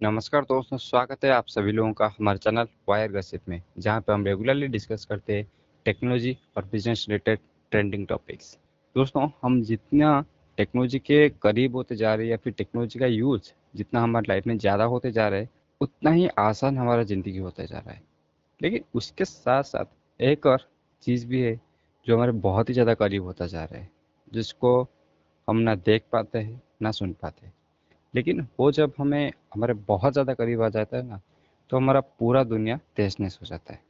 नमस्कार दोस्तों, स्वागत है आप सभी लोगों का हमारे चैनल वायर गसिप में, जहाँ पर हम रेगुलरली डिस्कस करते हैं टेक्नोलॉजी और बिज़नेस रिलेटेड ट्रेंडिंग टॉपिक्स दोस्तों, हम जितना टेक्नोलॉजी के करीब होते जा रहे हैं या फिर टेक्नोलॉजी का यूज़ जितना हमारी लाइफ में ज़्यादा होते जा रहे हैं, उतना ही आसान हमारा ज़िंदगी होता जा रहा है। लेकिन उसके साथ साथ एक और चीज़ भी है जो हमारे बहुत ही ज़्यादा करीब होता जा रहा है, जिसको हम ना देख पाते हैं, ना सुन पाते लेकिन वो जब हमें, हमारे बहुत ज़्यादा करीब आ जाता है ना तो हमारा पूरा दुनिया तहस नहस हो जाता है।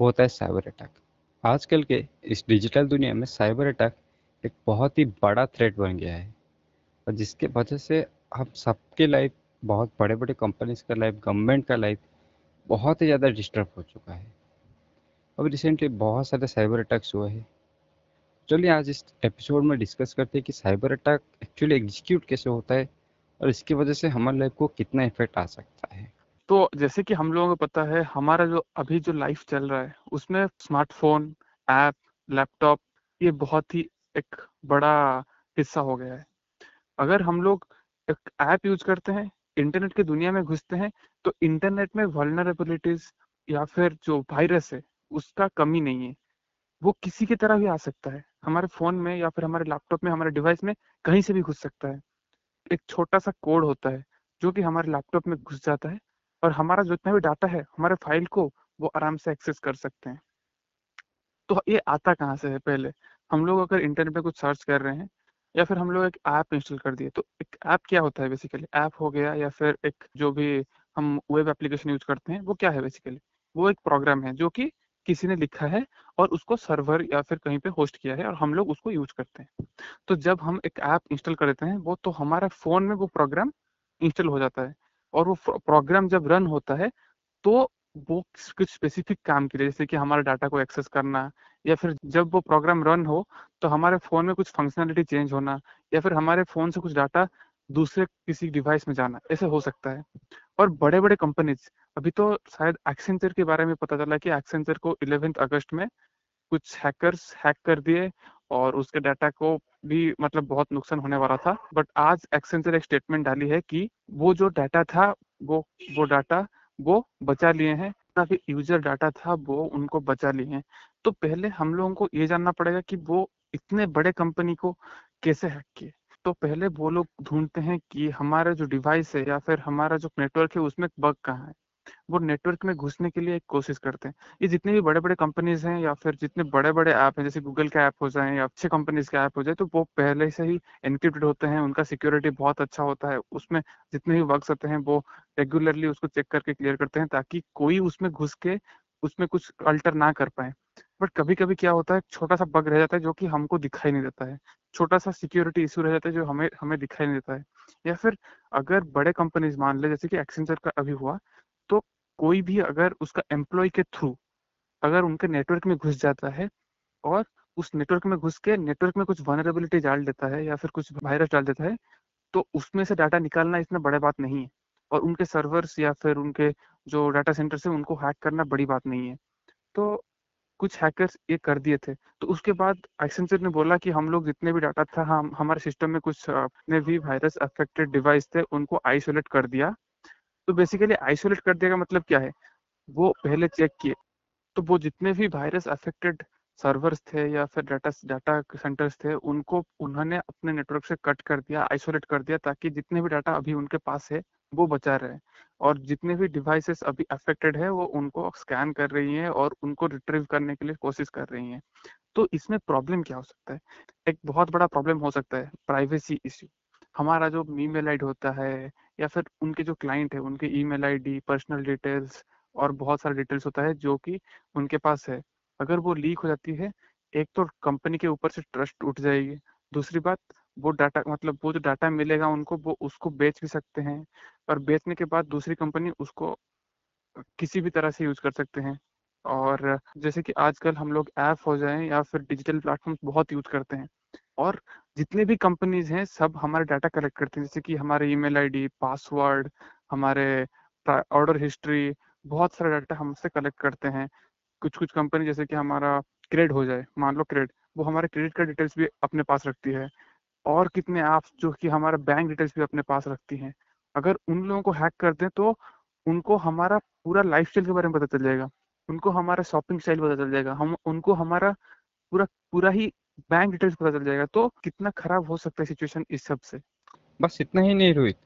वो होता है साइबर अटैक। आजकल के इस डिजिटल दुनिया में साइबर अटैक एक बहुत ही बड़ा थ्रेट बन गया है। और जिसके वजह से हम सबके लाइफ, बहुत बड़े बड़े कंपनीज़ का लाइफ, गवर्नमेंट का लाइफ बहुत ही ज़्यादा डिस्टर्ब हो चुका है। अब रिसेंटली बहुत सारे साइबर अटैक्स हुए हैं। चलिए आज इस एपिसोड में डिस्कस करते हैं कि साइबर अटैक एक्चुअली एग्जीक्यूट कैसे होता है और इसकी वजह से हमारे लाइफ को कितना इफ़ेक्ट आ सकता है। तो जैसे कि हम लोगों को पता है, हमारा जो अभी जो लाइफ चल रहा है, उसमें स्मार्टफ़ोन ऐप लैपटॉप ये बहुत ही एक बड़ा हिस्सा हो गया है। अगर हम लोग एक ऐप यूज़ करते हैं इंटरनेट की दुनिया में घुसते हैं तो इंटरनेट में वल्नरेबिलिटीज या फिर जो वायरस है, उसका कमी नहीं है। वो किसी की तरह भी आ सकता है। हमारे फ़ोन में या फिर हमारे लैपटॉप में, हमारे डिवाइस में कहीं से भी घुस सकता है। एक छोटा सा कोड होता है, जो कि हमारे लैपटॉप में घुस जाता है और हमारा जितना भी डाटा है, हमारे फ़ाइल को वो आराम से एक्सेस कर सकते हैं। तो ये आता कहाँ से है पहले? हम लोग अगर इंटरनेट पे कुछ सर्च कर रहे हैं या फिर हम लोग एक ऐप इंस्टॉल कर दिए तो एक ऐप क्या होता है बेसिकली? ऐप हो गया या फिर एक जो भी हम वेब एप्लीकेशन यूज़ करते हैं, वो क्या है बेसिकली? वो एक प्रोग्राम है जो कि किसी ने लिखा है और उसको सर्वर या फिर कहीं पे होस्ट किया है और हम लोग उसको यूज़ करते हैं। तो जब हम एक ऐप इंस्टॉल कर देते हैं, वो तो हमारे फ़ोन में वो प्रोग्राम इंस्टॉल हो जाता है और वो प्रोग्राम जब रन होता है तो वो कुछ स्पेसिफिक काम के लिए, जैसे कि हमारे डाटा को एक्सेस करना या फिर जब वो प्रोग्राम रन हो तो हमारे फ़ोन में कुछ फंक्शनलिटी चेंज होना या फिर हमारे फ़ोन से कुछ डाटा दूसरे किसी डिवाइस में जाना, ऐसे हो सकता है। और बड़े बड़े कंपनीज़ अभी तो शायद एक्सेंचर के बारे में पता चला कि एक्सेंचर को इलेवेंथ अगस्त में कुछ हैकर्स हैक कर दिए और उसके डाटा को भी मतलब बहुत नुकसान होने वाला था। बट आज एक्सेंचर एक स्टेटमेंट डाली है कि वो जो डाटा था, वो वो डाटा वो बचा लिए हैं। भी यूज़र डाटा था, वो उनको बचा लिए हैं। तो पहले हम लोगों को ये जानना पड़ेगा कि वो इतने बड़े कंपनी को कैसे हैक किए। तो पहले वो लोग ढूंढते हैं कि हमारा जो डिवाइस है या फिर हमारा जो नेटवर्क है उसमें बग कहाँ है। वो नेटवर्क में घुसने के लिए एक कोशिश करते हैं। ये जितने भी बड़े बड़े कंपनीज़ हैं या फिर जितने बड़े बड़े ऐप हैं, जैसे गूगल के ऐप हो जाए या अच्छे कंपनीज़ के ऐप हो जाए तो वो पहले से ही एनक्रिप्टेड होते हैं। उनका सिक्योरिटी बहुत अच्छा होता है। उसमें जितने भी वर्क होते हैं, वो रेगुलरली उसको चेक करके क्लियर करते हैं ताकि कोई उसमें घुस के उसमें कुछ अल्टर ना कर पाए। बट कभी कभी क्या होता है, छोटा सा बग रह जाता है जो कि हमको दिखाई नहीं देता है। छोटा सा सिक्योरिटी इशू रह जाता है जो हमें हमें दिखाई नहीं देता है। या फिर अगर बड़े कंपनीज़ मान ले, जैसे कि एक्सेंचर का अभी हुआ तो कोई भी अगर उसका एम्प्लॉय के थ्रू अगर उनके नेटवर्क में घुस जाता है और उस नेटवर्क में घुस के नेटवर्क में कुछ वनरेबिलिटी डाल देता है या फिर कुछ वायरस डाल देता है तो उसमें से डाटा निकालना इतना बड़ा बात नहीं है। और उनके सर्वर्स या फिर उनके जो डाटा सेंटर से उनको हैक करना बड़ी बात नहीं है। तो कुछ हैकर्स ये कर दिए थे। तो उसके बाद एक्सेंचर ने बोला कि हम लोग जितने भी डाटा था, हम, हमारे सिस्टम में कुछ अपने भी वायरस अफेक्टेड डिवाइस थे, उनको आइसोलेट कर दिया। तो बेसिकली आइसोलेट कर दिया का मतलब क्या है? वो पहले चेक किए। तो वो जितने भी वायरस अफेक्टेड सर्वर्स थे या फिर डाटा डाटा सेंटर्स थे, उनको, उन्होंने अपने नेटवर्क से कट कर दिया आइसोलेट कर दिया, ताकि जितने भी डाटा अभी उनके पास है वो बचा रहे और जितने भी डिवाइसेस अभी अफेक्टेड है, वो उनको स्कैन कर रही हैं और उनको रिट्रीव करने के लिए कोशिश कर रही हैं। तो इसमें प्रॉब्लम क्या हो सकता है? एक बहुत बड़ा प्रॉब्लम हो सकता है प्राइवेसी इश्यू हमारा जो ईमेल आईडी होता है या फिर उनके जो क्लाइंट है, उनके ईमेल आईडी पर्सनल डिटेल्स और बहुत सारे डिटेल्स होता है जो कि उनके पास है। अगर वो लीक हो जाती है, एक तो कंपनी के ऊपर से ट्रस्ट उठ जाएगी दूसरी बात, वो डाटा मतलब वो जो डाटा मिलेगा उनको, वो उसको बेच भी सकते हैं और बेचने के बाद दूसरी कंपनी उसको किसी भी तरह से यूज़ कर सकते हैं। और जैसे कि आजकल हम लोग ऐप हो जाए या फिर डिजिटल प्लेटफॉर्म बहुत यूज़ करते हैं और जितने भी कंपनीज़ हैं सब हमारे डाटा कलेक्ट करते हैं। जैसे कि हमारे ईमेल आईडी, पासवर्ड, हमारे ऑर्डर हिस्ट्री, बहुत सारा डाटा हमसे कलेक्ट करते हैं। कुछ कुछ कंपनी जैसे कि हमारा क्रेड हो जाए, मान लो क्रेड वो हमारे क्रेडिट कार्ड डिटेल्स भी अपने पास रखती है। और कितने ऐप्स जो कि हमारा बैंक डिटेल्स भी अपने पास रखती हैं। अगर उन लोगों को हैक कर दें तो उनको हमारा पूरा लाइफ के बारे में पता चल जाएगा। उनको हमारा शॉपिंग स्टाइल पता चल जाएगा। हम उनको हमारा पूरा पूरा ही बैंक डिटेल्स पता चल जाएगा। तो कितना खराब हो सकता है सिचुएशन इस सबसे। बस इतना ही नहीं रोहित।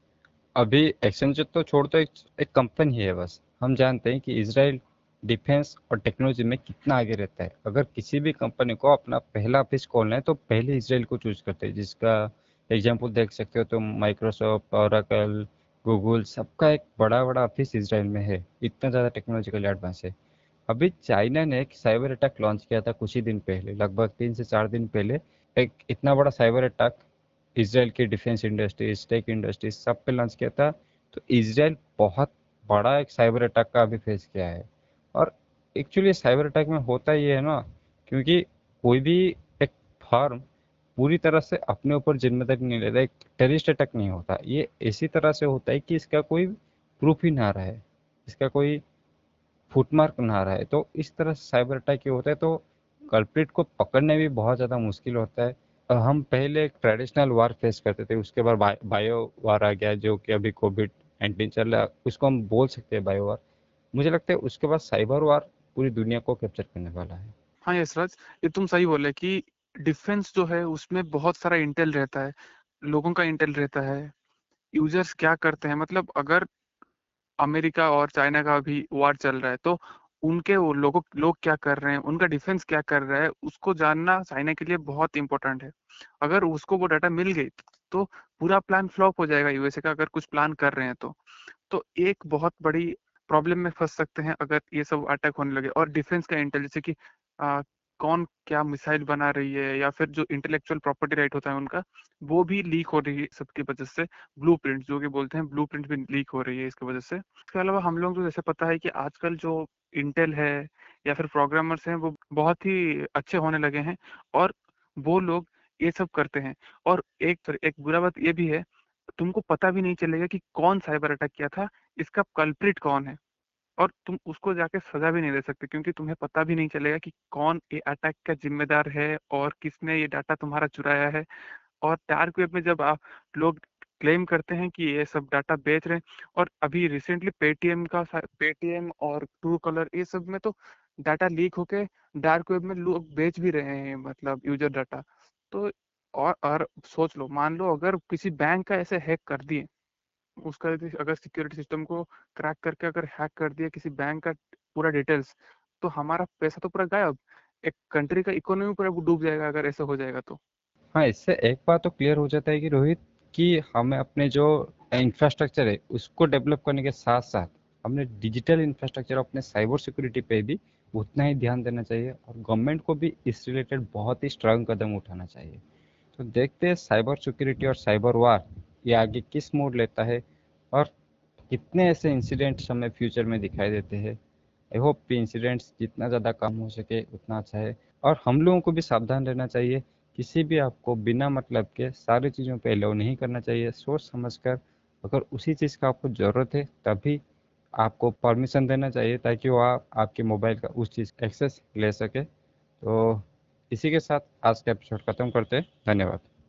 अभी एक्सेंचर तो छोड़ तो एक, एक कंपनी है बस। हम जानते हैं कि इसराइल डिफेंस और टेक्नोलॉजी में कितना आगे रहता है। अगर किसी भी कंपनी को अपना पहला ऑफ़िस खोलना है तो पहले इसराइल को चूज़ करते हैं, जिसका एग्ज़ाम्पल देख सकते हो तो माइक्रोसॉफ्ट ओराकल गूगल सबका एक बड़ा बड़ा ऑफ़िस इसराइल में है। इतना ज़्यादा टेक्नोलॉजिकली एडवांस है। अभी चाइना ने एक साइबर अटैक लॉन्च किया था कुछ ही दिन पहले, लगभग तीन से चार दिन पहले। एक इतना बड़ा साइबर अटैक इसराइल की डिफेंस इंडस्ट्रीज़ टेक इंडस्ट्रीज़ सब पे लॉन्च किया था। तो इसराइल बहुत बड़ा एक साइबर अटैक का अभी फेस किया है। और एक्चुअली साइबर अटैक में होता ये है ना, क्योंकि कोई भी एक फर्म पूरी तरह से अपने ऊपर ज़िम्मेदारी नहीं लेता, एक टेरिस्ट अटैक नहीं होता। ये इसी तरह से होता है कि इसका कोई प्रूफ ही ना रहे, इसका कोई फुटमार्क ना रहे। तो इस तरह से साइबर अटैक ये होता है तो कल्प्रिट को पकड़ने भी बहुत ज़्यादा मुश्किल होता है। हम पहले एक ट्रेडिशनल वार फेस करते थे, उसके बाद बायो वार आ गया, जो कि अभी कोविड नाइन्टीन चल रहा है, उसको हम बोल सकते हैं बायो वार मुझे लगता है उसके बाद साइबर वार पूरी दुनिया को कैप्चर करने वाला है। हाँ यशराज ये तुम सही बोले कि डिफेंस जो है, उसमें बहुत सारा इंटेल रहता है, लोगों का इंटेल रहता है। यूज़र्स क्या करते हैं? मतलब अगर अमेरिका और चाइना का भी वार चल रहा है तो उनके वो लोगों, लोग क्या कर रहे हैं? उनका डिफेंस क्या कर रहा है? उसको जानना चाइना के लिए बहुत इंपॉर्टेंट है। अगर उसको वो डाटा मिल गई तो पूरा प्लान फ्लॉप हो जाएगा यूएसए का, अगर कुछ प्लान कर रहे हैं तो। तो एक बहुत बड़ी प्रॉब्लम में फंस सकते हैं अगर ये सब अटैक होने लगे। और डिफेंस का इंटेल जैसे कि आ, कौन क्या मिसाइल बना रही है या फिर जो इंटेलेक्चुअल प्रॉपर्टी राइट होता है उनका वो भी लीक हो रही है सबकी वजह से। ब्लू जो कि बोलते हैं ब्लू भी लीक हो रही है इसकी वजह से। इसके अलावा हम लोग को जैसे पता है कि आजकल जो इंटेल है या फिर प्रोग्रामर्स हैं वो बहुत ही अच्छे होने लगे हैं और वो लोग ये सब करते हैं। और एक एक बुरा बात ये भी है तुमको पता भी नहीं चलेगा कि कौन साइबर अटैक किया था, इसका कल्प्रिट कौन है? और तुम उसको जाके सजा भी नहीं दे सकते, क्योंकि तुम्हें पता भी नहीं चलेगा कि कौन ये अटैक का जिम्मेदार है और किसने ये डाटा तुम्हारा चुराया है। और डार्क वेब में जब आप लोग क्लेम करते हैं कि ये सब डाटा बेच रहे हैं और अभी रिसेंटली पेटीएम का पेटीएम और ट्रू कलर ये सब में तो डाटा लीक होके डार्क वेब में लोग बेच भी रहे हैं मतलब यूज़र डाटा। तो और और सोच लो, मान लो अगर किसी बैंक का ऐसे हैक कर दिए, उसका अगर सिक्योरिटी सिस्टम को क्रैक करके अगर हैक कर दिया किसी बैंक का पूरा डिटेल्स तो हमारा पैसा तो पूरा गायब, एक कंट्री का इकोनॉमी पूरा डूब जाएगा अगर ऐसा हो जाएगा तो। हाँ इससे एक बात तो क्लियर हो जाता है कि रोहित, कि हमें अपने जो इंफ्रास्ट्रक्चर है, उसको डेवलप करने के साथ साथ हमने डिजिटल इंफ्रास्ट्रक्चर अपने साइबर सिक्योरिटी पे भी उतना ही ध्यान देना चाहिए और गवर्नमेंट को भी इस रिलेटेड बहुत ही स्ट्रांग कदम उठाना चाहिए। तो देखते हैं साइबर सिक्योरिटी और साइबर वार ये आगे किस मोड लेता है और कितने ऐसे इंसिडेंट्स हमें फ्यूचर में दिखाई देते हैं। आई होप कि इंसिडेंट्स जितना ज़्यादा कम हो सके, उतना अच्छा है। और हम लोगों को भी सावधान रहना चाहिए, किसी भी आपको बिना मतलब के सारी चीज़ों पे अलाउ नहीं करना चाहिए। सोच समझ कर अगर उसी चीज़ का आपको ज़रूरत है, तभी आपको परमिशन देना चाहिए ताकि वो आप, आपके मोबाइल का उस चीज़ एक्सेस ले सके। तो इसी के साथ आज का एपिसोड ख़त्म करते हैं। धन्यवाद।